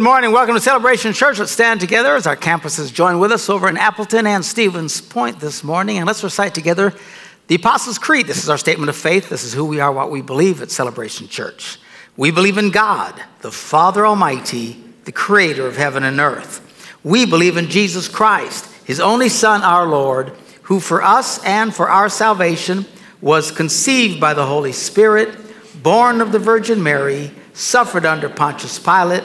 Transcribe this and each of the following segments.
Good morning. Welcome to Celebration Church. Let's stand together as our campuses join with us over in Appleton and Stevens Point this morning. And let's recite together the Apostles' Creed. This is our statement of faith. This is who we are, what we believe at Celebration Church. We believe in God, the Father Almighty, the creator of heaven and earth. We believe in Jesus Christ, his only Son, our Lord, who for us and for our salvation was conceived by the Holy Spirit, born of the Virgin Mary, suffered under Pontius Pilate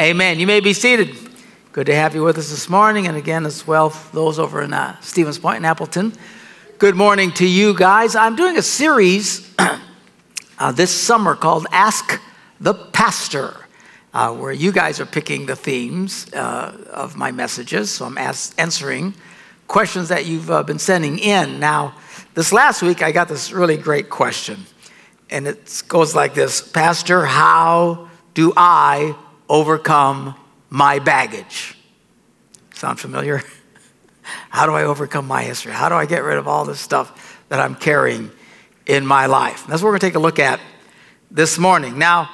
Amen. You may be seated. Good to have you with us this morning, and again, as well, those over in uh, Stevens Point in Appleton. Good morning to you guys. I'm doing a series uh, this summer called Ask the Pastor, uh, where you guys are picking the themes uh, of my messages. So I'm answering questions that you've uh, been sending in. Now, this last week, I got this really great question, and it goes like this Pastor, how do I overcome my baggage. Sound familiar? How do I overcome my history? How do I get rid of all this stuff that I'm carrying in my life? That's what we're going to take a look at this morning. Now,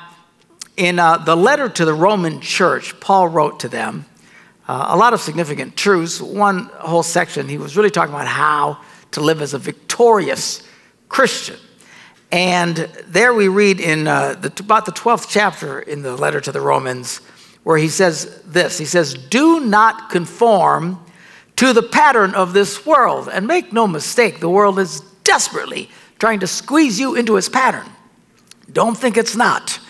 in uh, the letter to the Roman church, Paul wrote to them uh, a lot of significant truths. One whole section, he was really talking about how to live as a victorious Christian. And there we read in uh, the, about the 12th chapter in the letter to the Romans, where he says this He says, Do not conform to the pattern of this world. And make no mistake, the world is desperately trying to squeeze you into its pattern. Don't think it's not.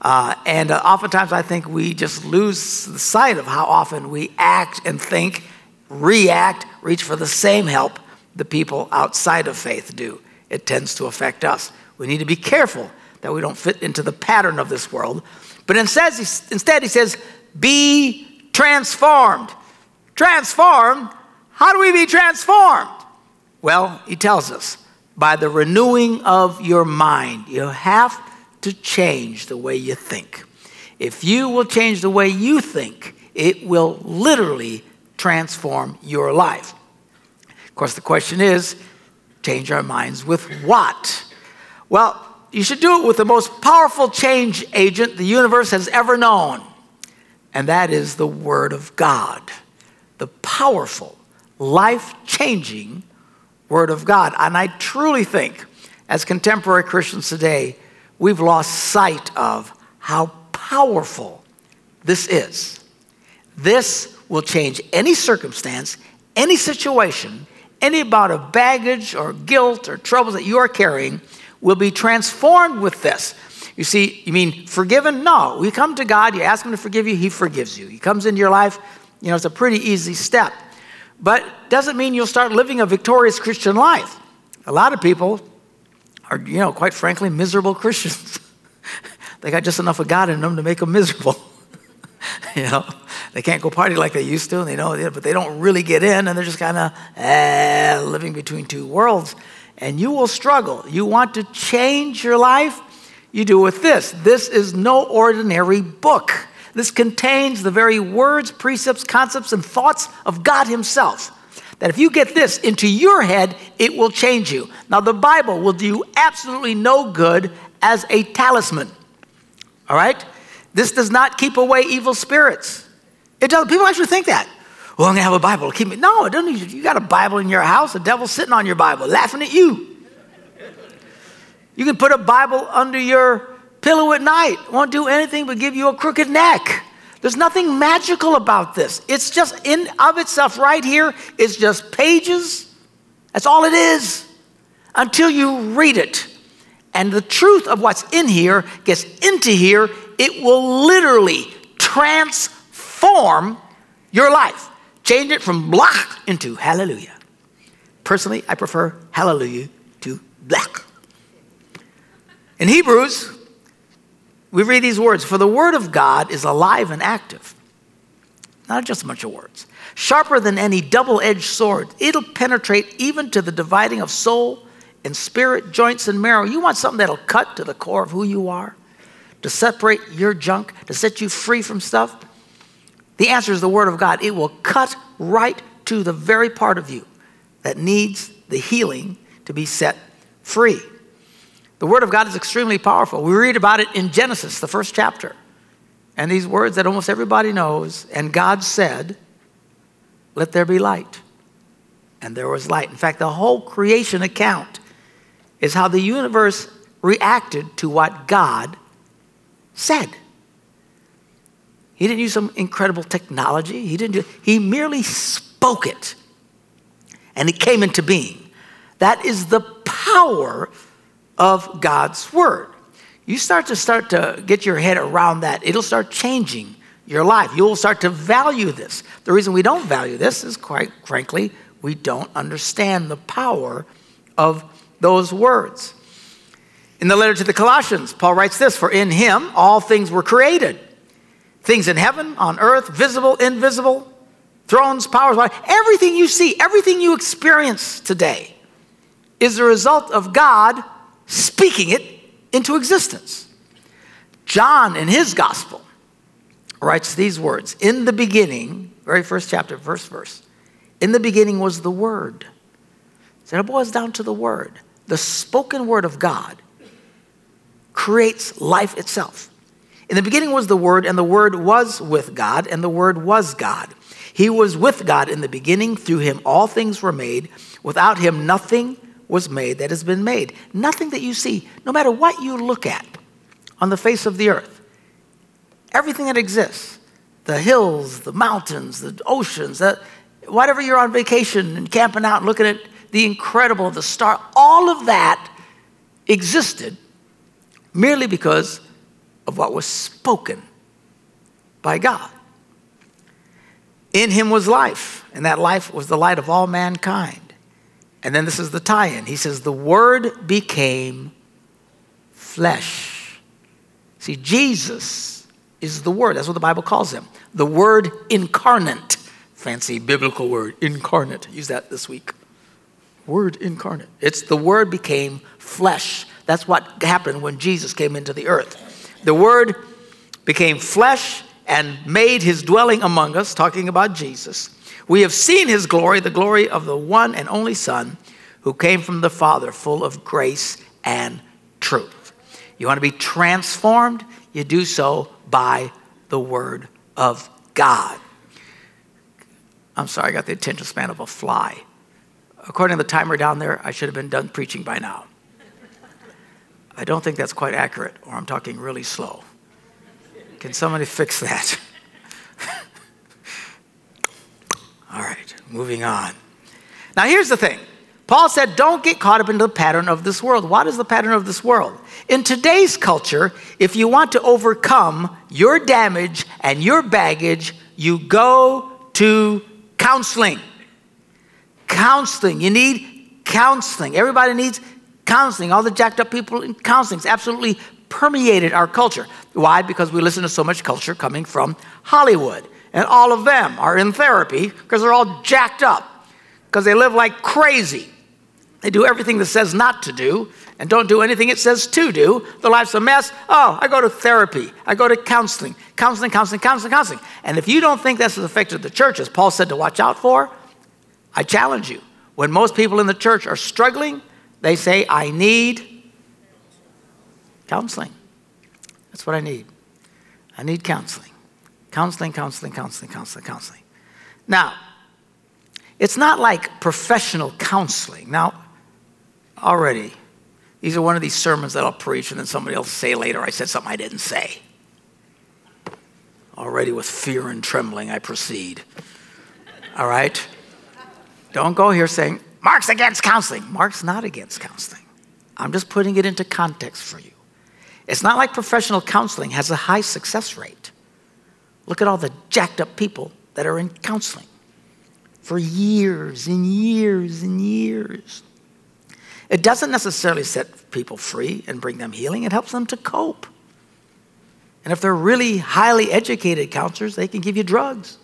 Uh, and uh, oftentimes I think we just lose sight of how often we act and think, react, reach for the same help the people outside of faith do. It tends to affect us. We need to be careful that we don't fit into the pattern of this world but instead, he says, be transformed. Transformed? How do we be transformed? Well, he tells us by the renewing of your mind. You have to change the way you think. If you will change the way you think, it will literally transform your life. Of course, the question is change our minds with what? Well, you should do it with the most powerful change agent the universe has ever known, and that is the Word of God. The powerful, life changing Word of God. And I truly think, as contemporary Christians today, we've lost sight of how powerful this is. This will change any circumstance, any situation, any amount of baggage or guilt or troubles that you are carrying will be transformed with this. You see, you mean forgiven? No. You come to God, you ask Him to forgive you, He forgives you. He comes into your life, you know, it's a pretty easy step. But doesn't mean you'll start living a victorious Christian life. A lot of people are, you know, quite frankly, miserable Christians. they got just enough of God in them to make them miserable. you know, they can't go party like they used to, and they know, but they don't really get in, and they're just kind of eh, living between two worlds and you will struggle. You want to change your life? You do with this. This is no ordinary book. This contains the very words, precepts, concepts, and thoughts of God Himself. That if you get this into your head, it will change you. Now, the Bible will do you absolutely no good as a talisman. All right? This does not keep away evil spirits. It does. People actually think that. Well, I'm to have a Bible to keep me. No, it doesn't need you. You got a Bible in your house, the devil's sitting on your Bible, laughing at you. You can put a Bible under your pillow at night. Won't do anything but give you a crooked neck. There's nothing magical about this. It's just in of itself right here. It's just pages. That's all it is. Until you read it. And the truth of what's in here gets into here, it will literally transform your life. Change it from blah into hallelujah. Personally, I prefer hallelujah to black. In Hebrews, we read these words For the word of God is alive and active. not just a bunch of words. Sharper than any double edged sword. It'll penetrate even to the dividing of soul and spirit, joints and marrow. You want something that'll cut to the core of who you are, to separate your junk, to set you free from stuff? The answer is the Word of God. It will cut right to the very part of you that needs the healing to be set free. The Word of God is extremely powerful. We read about it in Genesis, the first chapter. And these words that almost everybody knows, and God said, Let there be light. And there was light. In fact, the whole creation account is how the universe reacted to what God said. He didn't use some incredible technology. He didn't do, he merely spoke it. And it came into being. That is the power of God's word. You start to start to get your head around that, it'll start changing your life. You'll start to value this. The reason we don't value this is quite frankly, we don't understand the power of those words. In the letter to the Colossians, Paul writes this For in him all things were created things in heaven, on earth, visible, invisible, thrones, powers, everything you see, everything you experience today is the result of God speaking it into existence. John, in his gospel, writes these words In the beginning, very first chapter, first verse, in the beginning was the Word. So it boils down to the Word. The spoken Word of God creates life itself. In the beginning was the Word, and the Word was with God, and the Word was God. He was with God in the beginning. Through him, all things were made. Without him, nothing was made that has been made. Nothing that you see, no matter what you look at on the face of the earth, everything that exists the hills, the mountains, the oceans, the, whatever you're on vacation and camping out and looking at the incredible, the star, all of that existed merely because of what was spoken by God. In him was life, and that life was the light of all mankind. And then this is the tie in. He says, The Word became flesh. See, Jesus is the Word. That's what the Bible calls him. The Word incarnate. Fancy biblical word, incarnate. Use that this week. Word incarnate. It's the Word became flesh. That's what happened when Jesus came into the earth. The Word became flesh and made his dwelling among us, talking about Jesus. We have seen his glory, the glory of the one and only Son who came from the Father, full of grace and truth. You want to be transformed? You do so by the Word of God. I'm sorry, I got the attention span of a fly. According to the timer down there, I should have been done preaching by now. I don't think that's quite accurate, or I'm talking really slow. Can somebody fix that? All right, moving on. Now, here's the thing Paul said, don't get caught up into the pattern of this world. What is the pattern of this world? In today's culture, if you want to overcome your damage and your baggage, you go to counseling. Counseling. You need counseling. Everybody needs counseling. All the jacked up people in counseling. It's absolutely permeated our culture. Why? Because we listen to so much culture coming from Hollywood and all of them are in therapy because they're all jacked up, because they live like crazy. They do everything that says not to do and don't do anything it says to do. Their life's a mess. Oh, I go to therapy. I go to counseling, counseling, counseling, counseling, counseling. And if you don't think that's affected the church, as Paul said to watch out for, I challenge you. When most people in the church are struggling, they say, I need counseling. That's what I need. I need counseling. Counseling, counseling, counseling, counseling, counseling. Now, it's not like professional counseling. Now, already, these are one of these sermons that I'll preach and then somebody else say later, I said something I didn't say. Already with fear and trembling, I proceed. All right? Don't go here saying, Mark's against counseling. Mark's not against counseling. I'm just putting it into context for you. It's not like professional counseling has a high success rate. Look at all the jacked up people that are in counseling for years and years and years. It doesn't necessarily set people free and bring them healing, it helps them to cope. And if they're really highly educated counselors, they can give you drugs.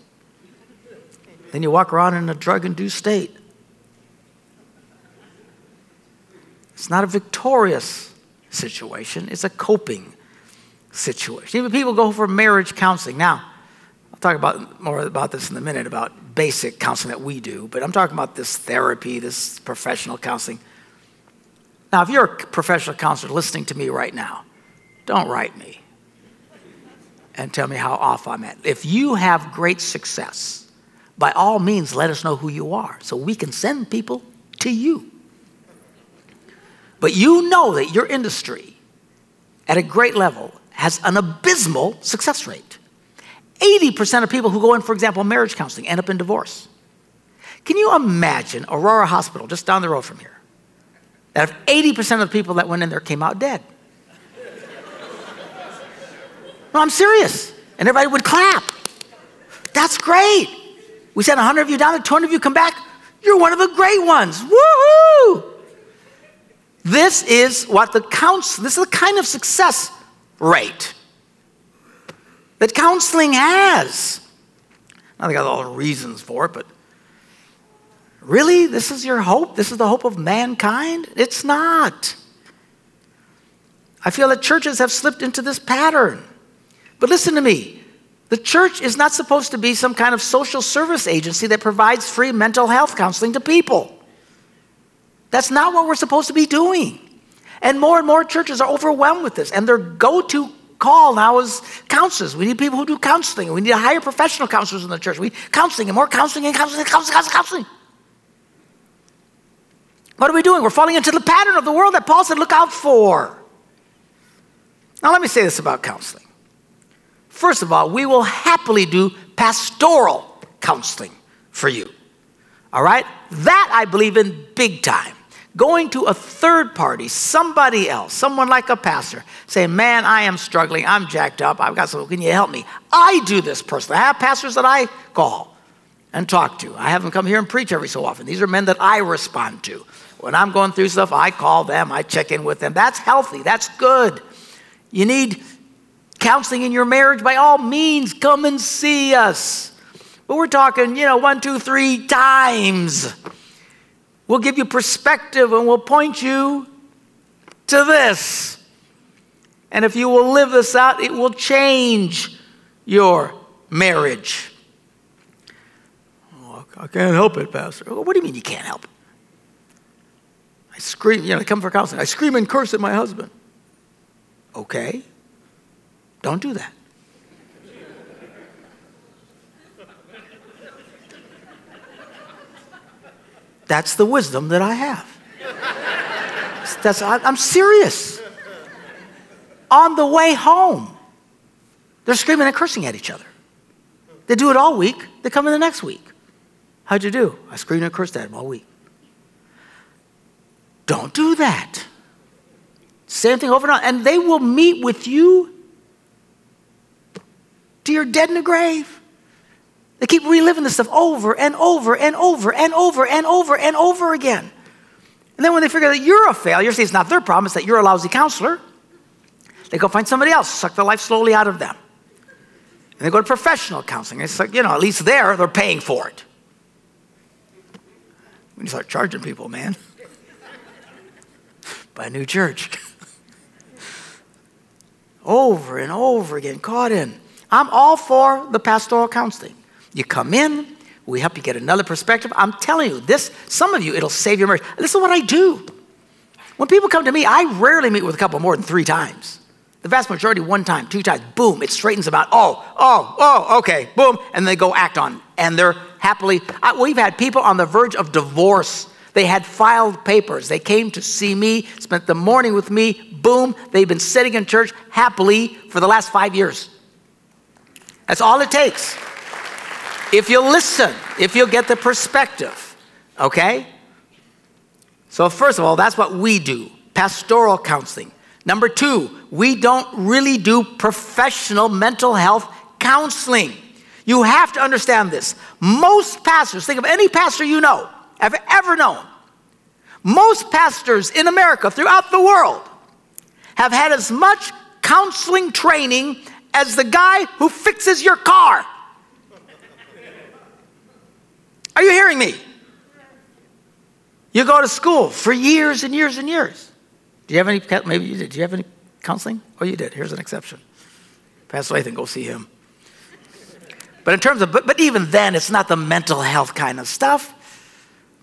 Then you walk around in a drug induced state. Not a victorious situation, it's a coping situation. Even people go for marriage counseling. Now, I'll talk about more about this in a minute about basic counseling that we do, but I'm talking about this therapy, this professional counseling. Now, if you're a professional counselor listening to me right now, don't write me and tell me how off I'm at. If you have great success, by all means, let us know who you are so we can send people to you. But you know that your industry at a great level has an abysmal success rate. 80% of people who go in, for example, marriage counseling end up in divorce. Can you imagine Aurora Hospital, just down the road from here, that if 80% of the people that went in there came out dead? No, I'm serious. And everybody would clap. That's great. We sent 100 of you down, 200 of you come back. You're one of the great ones. Woohoo! This is what the counts, this is the kind of success rate that counseling has. I think I got all the reasons for it, but really, this is your hope? This is the hope of mankind? It's not. I feel that churches have slipped into this pattern. But listen to me the church is not supposed to be some kind of social service agency that provides free mental health counseling to people. That's not what we're supposed to be doing. And more and more churches are overwhelmed with this, and their go to call now is counselors. We need people who do counseling. We need to hire professional counselors in the church. We counseling and more counseling and counseling, and counseling, counseling, counseling. What are we doing? We're falling into the pattern of the world that Paul said, look out for. Now, let me say this about counseling. First of all, we will happily do pastoral counseling for you. All right? That I believe in big time. Going to a third party, somebody else, someone like a pastor, saying, Man, I am struggling. I'm jacked up. I've got some. Can you help me? I do this personally. I have pastors that I call and talk to. I have them come here and preach every so often. These are men that I respond to. When I'm going through stuff, I call them, I check in with them. That's healthy. That's good. You need counseling in your marriage, by all means, come and see us. But we're talking, you know, one, two, three times. We'll give you perspective and we'll point you to this. And if you will live this out, it will change your marriage. Oh, I can't help it, Pastor. What do you mean you can't help? I scream, you know, I come for counseling. I scream and curse at my husband. Okay. Don't do that. That's the wisdom that I have. That's, I'm serious. On the way home, they're screaming and cursing at each other. They do it all week, they come in the next week. How'd you do? I screamed and cursed at them all week. Don't do that. Same thing over and on. And they will meet with you to your dead in the grave. They keep reliving this stuff over and over and over and over and over and over again. And then when they figure that you're a failure, see, it's not their problem, it's that you're a lousy counselor. They go find somebody else, suck the life slowly out of them. And they go to professional counseling. It's like, you know, at least there, they're paying for it. When you start charging people, man, buy a new church. over and over again, caught in. I'm all for the pastoral counseling. You come in, we help you get another perspective. I'm telling you, this, some of you, it'll save your marriage. This is what I do. When people come to me, I rarely meet with a couple more than three times. The vast majority, one time, two times, boom, it straightens them out. Oh, oh, oh, okay, boom, and they go act on. And they're happily, I, we've had people on the verge of divorce. They had filed papers. They came to see me, spent the morning with me, boom, they've been sitting in church happily for the last five years. That's all it takes. If you listen, if you get the perspective, okay? So, first of all, that's what we do pastoral counseling. Number two, we don't really do professional mental health counseling. You have to understand this. Most pastors, think of any pastor you know, have ever known, most pastors in America, throughout the world, have had as much counseling training as the guy who fixes your car. Hearing me? You go to school for years and years and years. Do you have any, maybe you did, do you have any counseling? Oh, you did. Here's an exception. Pastor Lathan, go see him. But in terms of, but, but even then, it's not the mental health kind of stuff.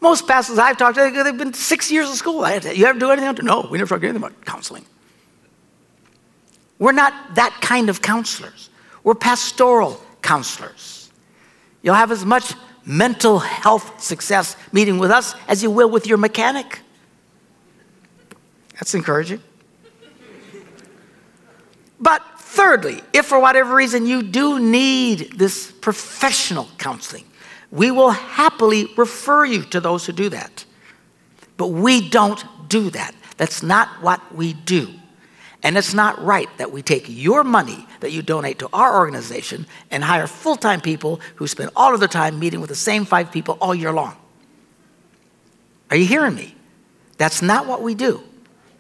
Most pastors I've talked to, they've been six years of school. You ever do anything? No, we never talked anything about counseling. We're not that kind of counselors. We're pastoral counselors. You'll have as much mental health success meeting with us as you will with your mechanic. That's encouraging. But thirdly, if for whatever reason you do need this professional counseling, we will happily refer you to those who do that. But we don't do that. That's not what we do. And it's not right that we take your money that you donate to our organization and hire full time people who spend all of their time meeting with the same five people all year long. Are you hearing me? That's not what we do.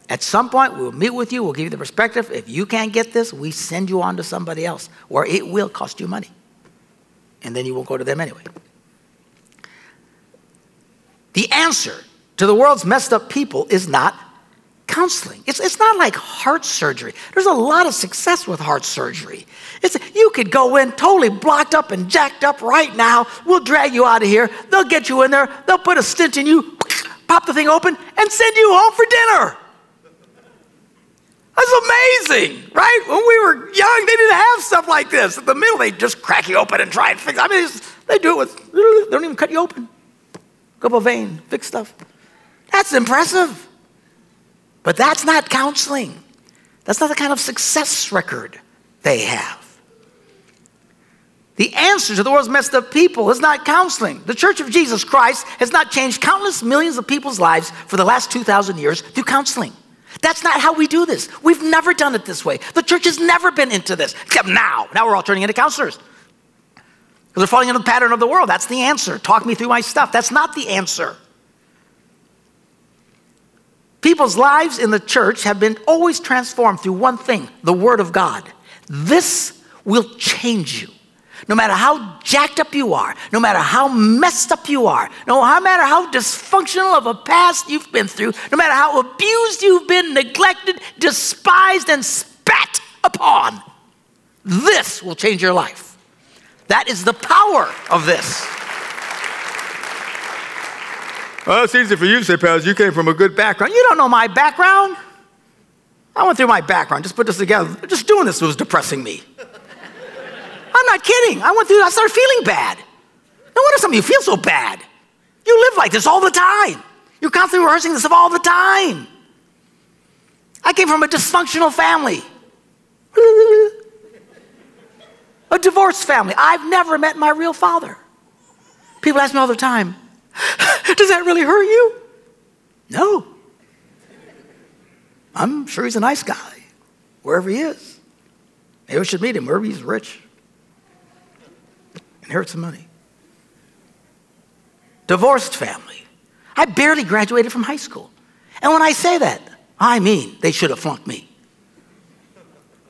At some point, we'll meet with you, we'll give you the perspective. If you can't get this, we send you on to somebody else where it will cost you money. And then you won't go to them anyway. The answer to the world's messed up people is not counseling. It's, it's not like heart surgery. There's a lot of success with heart surgery. It's, you could go in totally blocked up and jacked up right now. We'll drag you out of here. They'll get you in there. They'll put a stint in you, pop the thing open, and send you home for dinner. That's amazing, right? When we were young, they didn't have stuff like this. In the middle, they just crack you open and try and fix. I mean, they do it with. They don't even cut you open. Go up a vein, fix stuff. That's impressive. But that's not counseling. That's not the kind of success record they have. The answer to the world's messed up people is not counseling. The Church of Jesus Christ has not changed countless millions of people's lives for the last 2,000 years through counseling. That's not how we do this. We've never done it this way. The church has never been into this, except now. Now we're all turning into counselors. Because they're falling into the pattern of the world. That's the answer. Talk me through my stuff. That's not the answer. People's lives in the church have been always transformed through one thing the Word of God. This will change you. No matter how jacked up you are, no matter how messed up you are, no matter how dysfunctional of a past you've been through, no matter how abused you've been, neglected, despised, and spat upon, this will change your life. That is the power of this. Well, it's easy for you to say, Pastor, you came from a good background. You don't know my background. I went through my background, just put this together. Just doing this was depressing me. I'm not kidding. I went through, I started feeling bad. No wonder some of you feel so bad. You live like this all the time. You're constantly rehearsing this all the time. I came from a dysfunctional family, a divorced family. I've never met my real father. People ask me all the time, Does that really hurt you? No. I'm sure he's a nice guy, wherever he is. Maybe we should meet him wherever he's rich. Inherit some money. Divorced family. I barely graduated from high school. And when I say that, I mean they should have flunked me.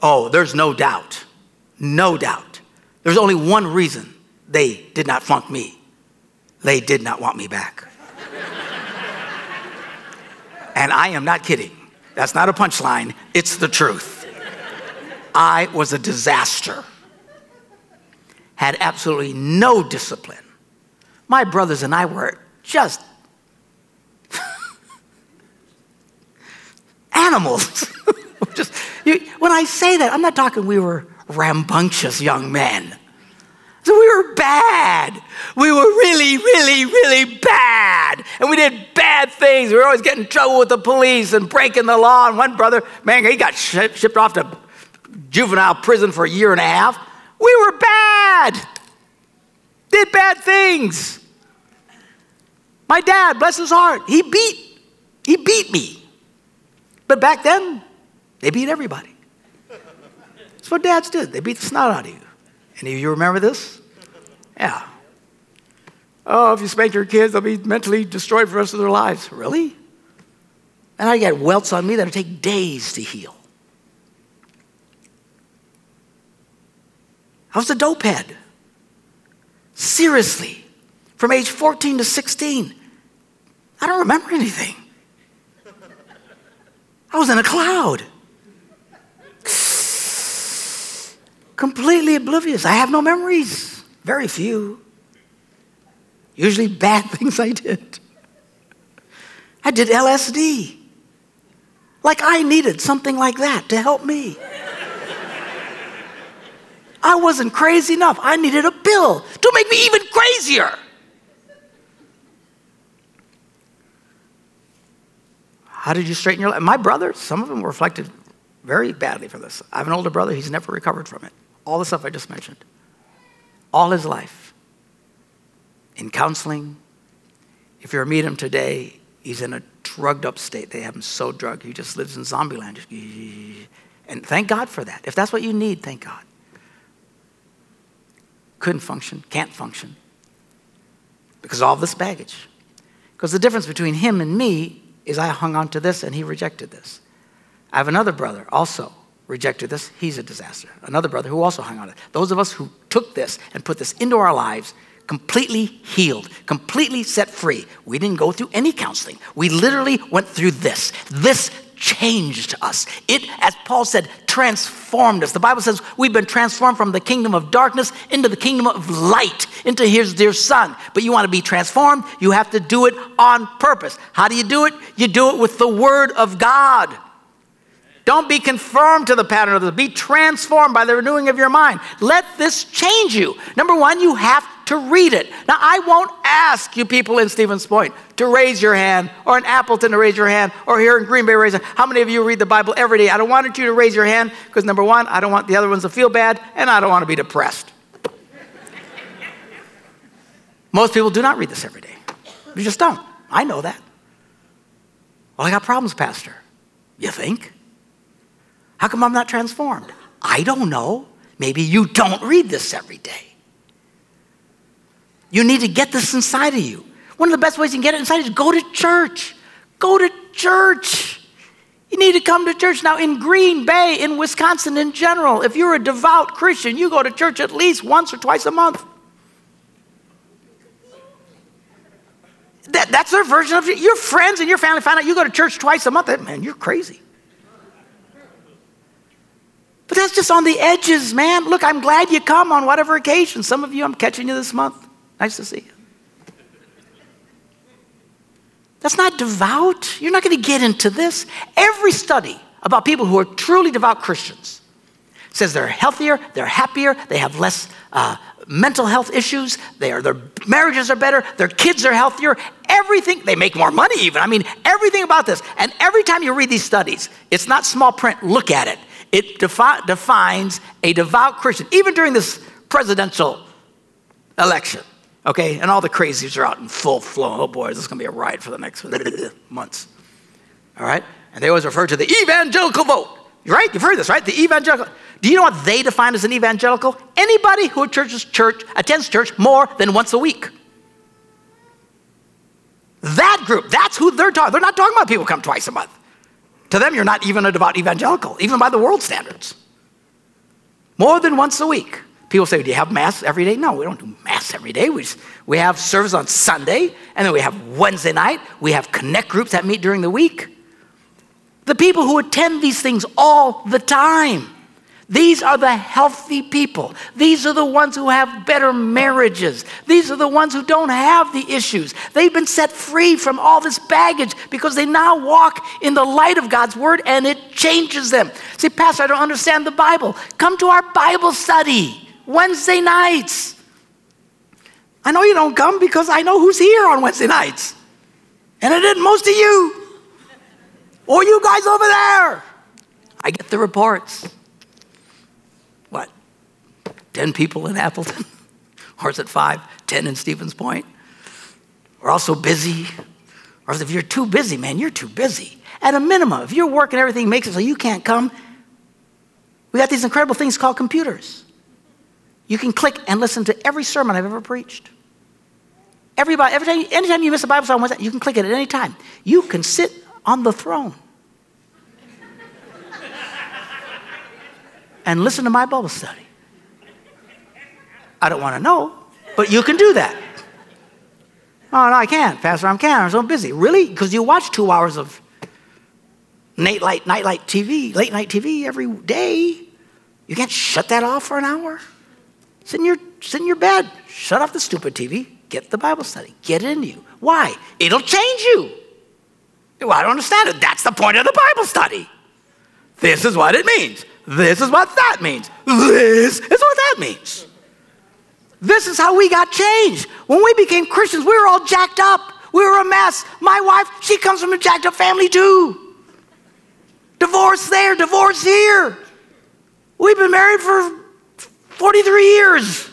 Oh, there's no doubt. No doubt. There's only one reason they did not flunk me they did not want me back. And I am not kidding. That's not a punchline, it's the truth. I was a disaster, had absolutely no discipline. My brothers and I were just animals. just, you, when I say that, I'm not talking we were rambunctious young men. So we were bad. We were really, really, really bad. And we did bad things. We were always getting in trouble with the police and breaking the law. And one brother, man, he got shipped off to juvenile prison for a year and a half. We were bad. Did bad things. My dad, bless his heart, he beat, he beat me. But back then, they beat everybody. That's what dads did. They beat the snot out of you. Any of you remember this? Yeah. Oh, if you spank your kids, they'll be mentally destroyed for the rest of their lives. Really? And I get welts on me that'll take days to heal. I was a dope head. Seriously. from age 14 to 16. I don't remember anything. I was in a cloud. Completely oblivious. I have no memories, very few. Usually bad things I did. I did LSD. Like I needed something like that to help me. I wasn't crazy enough. I needed a pill to make me even crazier. How did you straighten your life? My brothers, some of them reflected very badly for this. I have an older brother, he's never recovered from it. All the stuff I just mentioned. All his life. In counseling, if you're meet him today, he's in a drugged up state. They have him so drugged, he just lives in zombie land. And thank God for that. If that's what you need, thank God. Couldn't function, can't function because all this baggage. Because the difference between him and me is I hung on to this and he rejected this. I have another brother also rejected this. He's a disaster. Another brother who also hung on it. Those of us who took this and put this into our lives completely healed, completely set free. We didn't go through any counseling. We literally went through this. This changed us. It, as Paul said, transformed us. The Bible says we've been transformed from the kingdom of darkness into the kingdom of light, into his dear son. But you want to be transformed, you have to do it on purpose. How do you do it? You do it with the word of God. Don't be conformed to the pattern of this. Be transformed by the renewing of your mind. Let this change you. Number one, you have to read it. Now, I won't ask you people in Stevens Point to raise your hand, or in Appleton to raise your hand, or here in Green Bay raise. How many of you read the Bible every day? I don't want you to raise your hand because number one, I don't want the other ones to feel bad, and I don't want to be depressed. Most people do not read this every day. You just don't. I know that. Well, I got problems, Pastor. You think? How come I'm not transformed? I don't know. Maybe you don't read this every day. You need to get this inside of you. One of the best ways you can get it inside is go to church. Go to church. You need to come to church. Now, in Green Bay, in Wisconsin in general, if you're a devout Christian, you go to church at least once or twice a month. That, that's their version of it. Your friends and your family find out you go to church twice a month. Man, you're crazy. But that's just on the edges, man. Look, I'm glad you come on whatever occasion. Some of you, I'm catching you this month. Nice to see you. That's not devout. You're not going to get into this. Every study about people who are truly devout Christians says they're healthier, they're happier, they have less uh, mental health issues, they are, their marriages are better, their kids are healthier, everything, they make more money even. I mean, everything about this. And every time you read these studies, it's not small print, look at it. It defi- defines a devout Christian, even during this presidential election. Okay, and all the crazies are out in full flow. Oh boy, this is going to be a ride for the next months. All right, and they always refer to the evangelical vote. Right? You've heard this, right? The evangelical. Do you know what they define as an evangelical? Anybody who churches church attends church more than once a week. That group, that's who they're talking. They're not talking about people come twice a month. To them, you're not even a devout evangelical, even by the world standards. More than once a week. People say, Do you have Mass every day? No, we don't do Mass every day. We, just, we have service on Sunday, and then we have Wednesday night. We have connect groups that meet during the week. The people who attend these things all the time these are the healthy people. These are the ones who have better marriages. These are the ones who don't have the issues. They've been set free from all this baggage because they now walk in the light of God's word and it changes them. Say, Pastor, I don't understand the Bible. Come to our Bible study Wednesday nights. I know you don't come because I know who's here on Wednesday nights. And it isn't most of you. Or you guys over there. I get the reports. 10 people in Appleton? or is it five, 10 in Stevens Point? We're all so busy. Or if you're too busy, man, you're too busy. At a minimum, if you're working, everything makes it so you can't come, we got these incredible things called computers. You can click and listen to every sermon I've ever preached. Everybody, every time, anytime you miss a Bible sermon, you can click it at any time. You can sit on the throne and listen to my Bible study. I don't want to know, but you can do that. Oh, no, I can't, Pastor. I can't. I'm so busy. Really? Because you watch two hours of night light, night light TV, late night TV every day. You can't shut that off for an hour. Sit in your, sit in your bed. Shut off the stupid TV. Get the Bible study. Get it into you. Why? It'll change you. Well, I don't understand it. That's the point of the Bible study. This is what it means. This is what that means. This is what that means. This is how we got changed. When we became Christians, we were all jacked up. We were a mess. My wife, she comes from a jacked up family too. Divorce there, divorce here. We've been married for 43 years.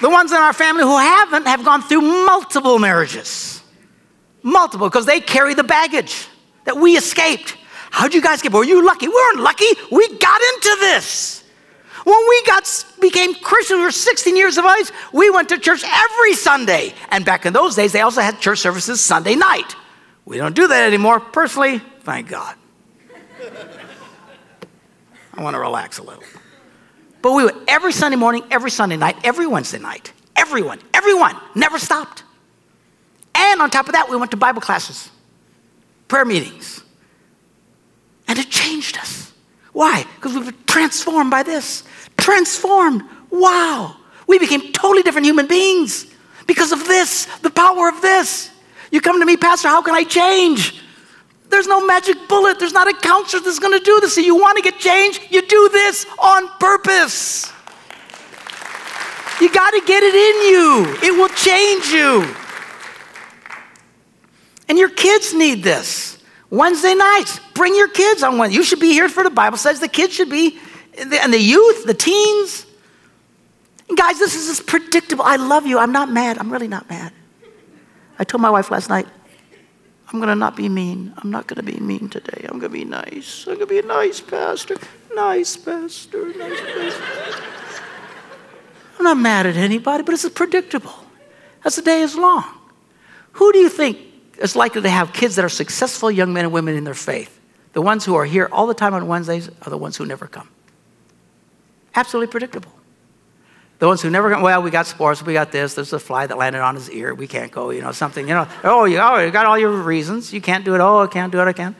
the ones in our family who haven't have gone through multiple marriages. Multiple, because they carry the baggage that we escaped. How'd you guys get? Were you lucky? We weren't lucky. We got into this. When we got became Christians, we were 16 years of age. We went to church every Sunday, and back in those days, they also had church services Sunday night. We don't do that anymore. Personally, thank God. I want to relax a little. But we went every Sunday morning, every Sunday night, every Wednesday night. Everyone, everyone, never stopped. And on top of that, we went to Bible classes, prayer meetings. Changed us. Why? Because we were transformed by this. Transformed. Wow. We became totally different human beings because of this, the power of this. You come to me, Pastor, how can I change? There's no magic bullet. There's not a counselor that's going to do this. So you want to get changed? You do this on purpose. You got to get it in you. It will change you. And your kids need this. Wednesday nights, bring your kids on Wednesday. You should be here for the Bible says The kids should be, and the youth, the teens. And guys, this is predictable. I love you. I'm not mad. I'm really not mad. I told my wife last night, I'm going to not be mean. I'm not going to be mean today. I'm going to be nice. I'm going to be a nice pastor. Nice pastor. Nice pastor. I'm not mad at anybody, but it's predictable. As the day is long. Who do you think is likely to have kids that are successful young men and women in their faith? The ones who are here all the time on Wednesdays are the ones who never come. Absolutely predictable. The ones who never, come, well, we got sports, we got this, there's a fly that landed on his ear, we can't go, you know, something, you know. Oh, you, oh, you got all your reasons. You can't do it. Oh, I can't do it, I can't.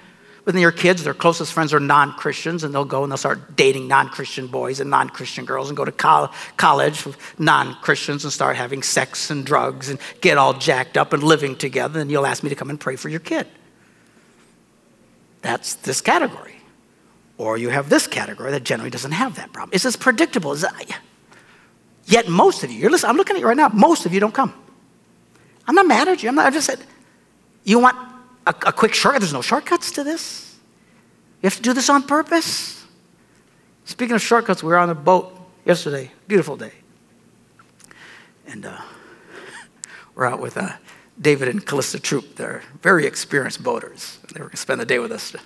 Then your kids, their closest friends are non Christians, and they'll go and they'll start dating non Christian boys and non Christian girls and go to col- college with non Christians and start having sex and drugs and get all jacked up and living together. And you'll ask me to come and pray for your kid. That's this category. Or you have this category that generally doesn't have that problem. It's as predictable. It's, Yet most of you, you're listening, I'm looking at you right now, most of you don't come. I'm not mad at you. I'm not, I just said, you want a, a quick shortcut? There's no shortcuts to this. You have to do this on purpose. Speaking of shortcuts, we were on a boat yesterday, beautiful day. And uh, we're out with uh, David and Callista Troop. They're very experienced boaters. They were going to spend the day with us to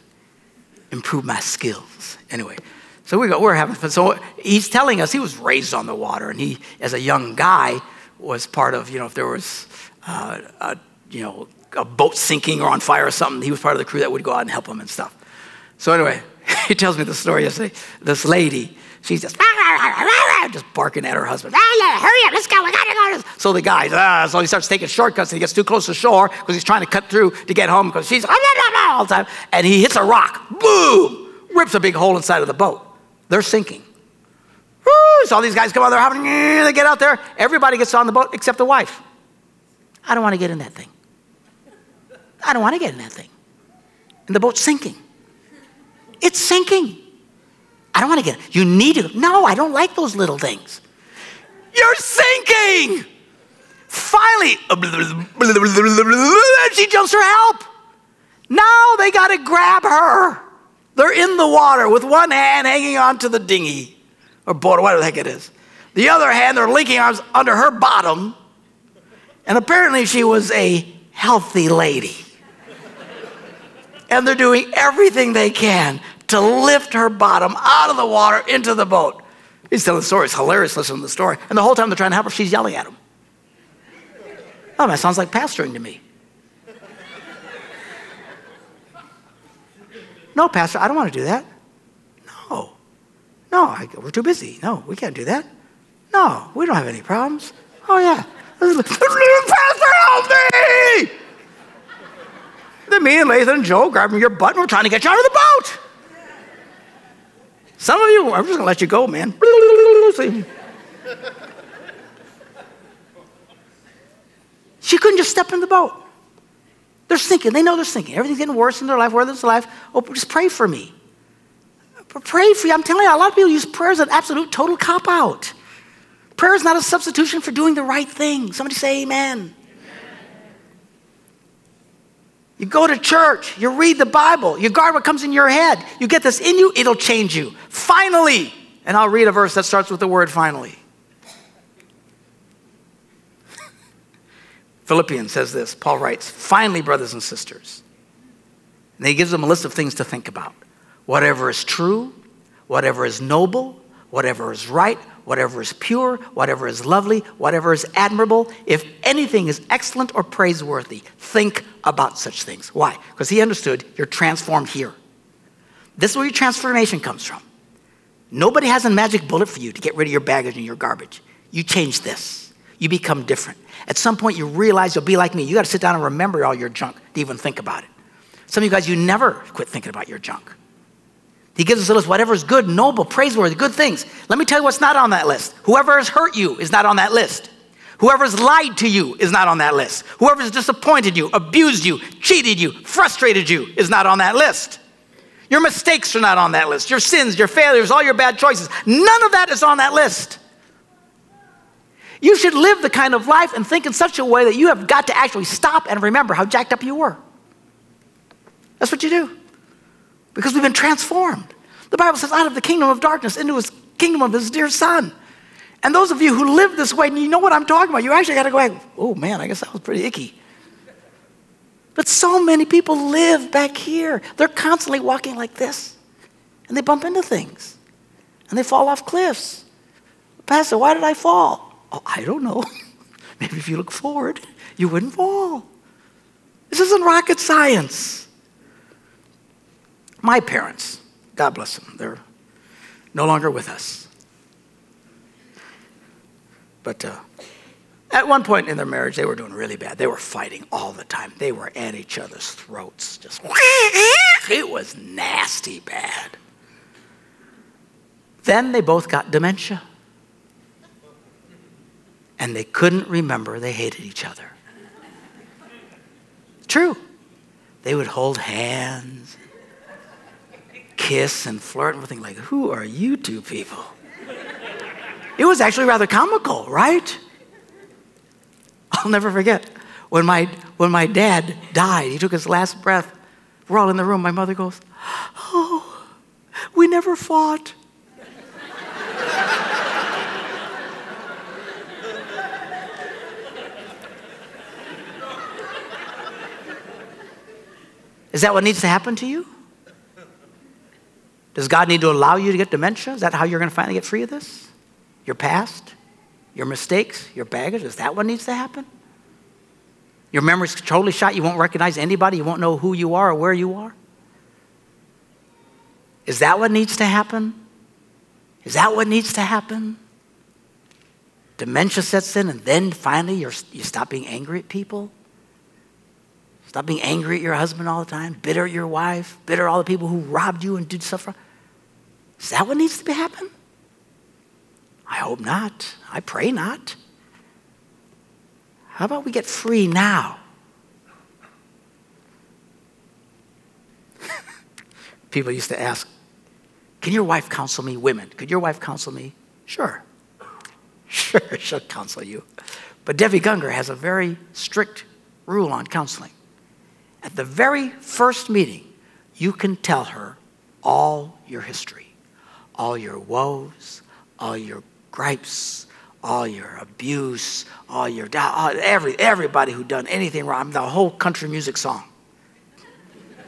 improve my skills. Anyway, so we go, we're having fun. So he's telling us he was raised on the water, and he, as a young guy, was part of, you know, if there was, uh, a, you know, a boat sinking or on fire or something, he was part of the crew that would go out and help them and stuff. So anyway, he tells me the story yesterday. This lady, she's just just barking at her husband. Hurry up, let's go. We gotta go. So the guy, ah, so he starts taking shortcuts and he gets too close to shore because he's trying to cut through to get home because she's all the time. And he hits a rock, boom, rips a big hole inside of the boat. They're sinking. Woo! So all these guys come out, they're having, they get out there. Everybody gets on the boat except the wife. I don't want to get in that thing. I don't want to get in that thing. And the boat's sinking. It's sinking. I don't want to get. You need to. No, I don't like those little things. You're sinking. Finally, she jumps for help. Now they got to grab her. They're in the water with one hand hanging onto the dinghy or boat whatever the heck it is. The other hand, they're linking arms under her bottom. And apparently, she was a healthy lady. And they're doing everything they can to lift her bottom out of the water into the boat. He's telling the story. It's hilarious listening to the story. And the whole time they're trying to help her, she's yelling at him. Oh, that sounds like pastoring to me. No, Pastor, I don't want to do that. No. No, I we're too busy. No, we can't do that. No, we don't have any problems. Oh, yeah. Pastor, help me! Then me and Lathan and Joe grabbing your butt and we're trying to get you out of the boat. Some of you, I'm just gonna let you go, man. She couldn't just step in the boat. They're sinking. They know they're sinking. Everything's getting worse in their life, whether it's life. Oh, just pray for me. Pray for you. I'm telling you, a lot of people use prayer as an absolute total cop out. Prayer is not a substitution for doing the right thing. Somebody say amen. You go to church, you read the Bible, you guard what comes in your head. You get this in you, it'll change you. Finally, and I'll read a verse that starts with the word finally. Philippians says this Paul writes, Finally, brothers and sisters. And he gives them a list of things to think about. Whatever is true, whatever is noble, whatever is right, whatever is pure, whatever is lovely, whatever is admirable, if anything is excellent or praiseworthy, think about such things. Why? Because he understood you're transformed here. This is where your transformation comes from. Nobody has a magic bullet for you to get rid of your baggage and your garbage. You change this, you become different. At some point, you realize you'll be like me. You got to sit down and remember all your junk to even think about it. Some of you guys, you never quit thinking about your junk. He gives us a list whatever is good, noble, praiseworthy, good things. Let me tell you what's not on that list. Whoever has hurt you is not on that list. Whoever has lied to you is not on that list. Whoever has disappointed you, abused you, cheated you, frustrated you is not on that list. Your mistakes are not on that list. Your sins, your failures, all your bad choices, none of that is on that list. You should live the kind of life and think in such a way that you have got to actually stop and remember how jacked up you were. That's what you do because we've been transformed. The Bible says, out of the kingdom of darkness into his kingdom of his dear son. And those of you who live this way, and you know what I'm talking about, you actually got to go back, oh man, I guess that was pretty icky. But so many people live back here. They're constantly walking like this, and they bump into things, and they fall off cliffs. Pastor, why did I fall? Oh, I don't know. Maybe if you look forward, you wouldn't fall. This isn't rocket science. My parents, God bless them, they're no longer with us. But uh, at one point in their marriage, they were doing really bad. They were fighting all the time. They were at each other's throats. Just it was nasty bad. Then they both got dementia. And they couldn't remember they hated each other. True. They would hold hands kiss and flirt and think like, who are you two people? It was actually rather comical, right? I'll never forget when my, when my dad died, he took his last breath. We're all in the room. My mother goes, Oh, we never fought. Is that what needs to happen to you? Does God need to allow you to get dementia? Is that how you're going to finally get free of this? Your past? Your mistakes? Your baggage? Is that what needs to happen? Your memory's totally shot. You won't recognize anybody. You won't know who you are or where you are. Is that what needs to happen? Is that what needs to happen? Dementia sets in, and then finally you stop being angry at people? Stop being angry at your husband all the time, bitter at your wife, bitter at all the people who robbed you and did stuff wrong. Is that what needs to happen? I hope not. I pray not. How about we get free now? People used to ask, Can your wife counsel me? Women, could your wife counsel me? Sure. Sure, she'll counsel you. But Debbie Gungor has a very strict rule on counseling. At the very first meeting, you can tell her all your history, all your woes, all your gripes, all your abuse, all your doubt, every, everybody who done anything wrong, the whole country music song.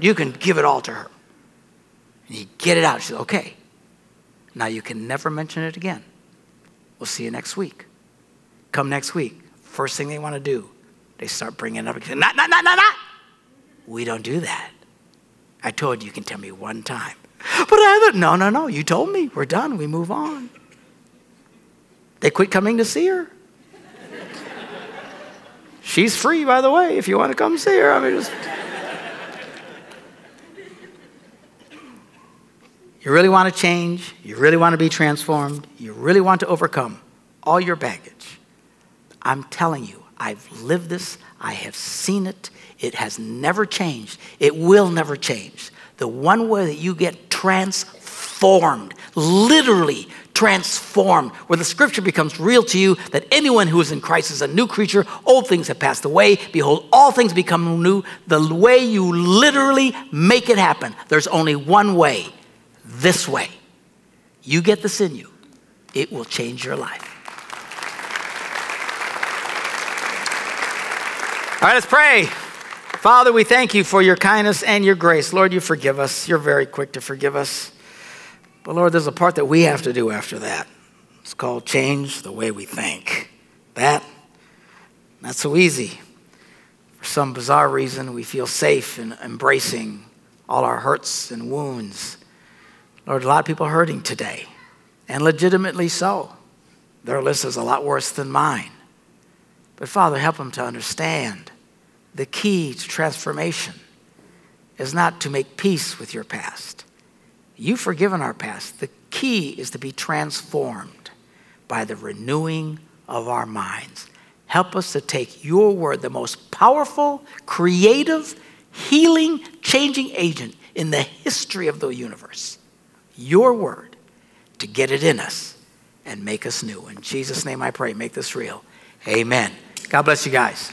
You can give it all to her. And you get it out. She's okay. Now you can never mention it again. We'll see you next week. Come next week. First thing they want to do, they start bringing it up. Not, not, not, not, not. We don't do that. I told you, you can tell me one time. But I haven't. No, no, no. You told me. We're done. We move on. They quit coming to see her. She's free, by the way, if you want to come see her. I mean, just. You really want to change, you really want to be transformed, you really want to overcome all your baggage. I'm telling you, I've lived this, I have seen it, it has never changed, it will never change. The one way that you get transformed, literally transformed, where the scripture becomes real to you that anyone who is in Christ is a new creature, old things have passed away, behold, all things become new. The way you literally make it happen, there's only one way this way. You get this in you, it will change your life. All right, let's pray. Father, we thank you for your kindness and your grace. Lord, you forgive us. You're very quick to forgive us. But Lord, there's a part that we have to do after that. It's called change the way we think. That, not so easy. For some bizarre reason, we feel safe in embracing all our hurts and wounds Lord, a lot of people are hurting today, and legitimately so. Their list is a lot worse than mine. But Father, help them to understand the key to transformation is not to make peace with your past. You've forgiven our past. The key is to be transformed by the renewing of our minds. Help us to take your word, the most powerful, creative, healing, changing agent in the history of the universe your word to get it in us and make us new. In Jesus' name I pray, make this real. Amen. God bless you guys.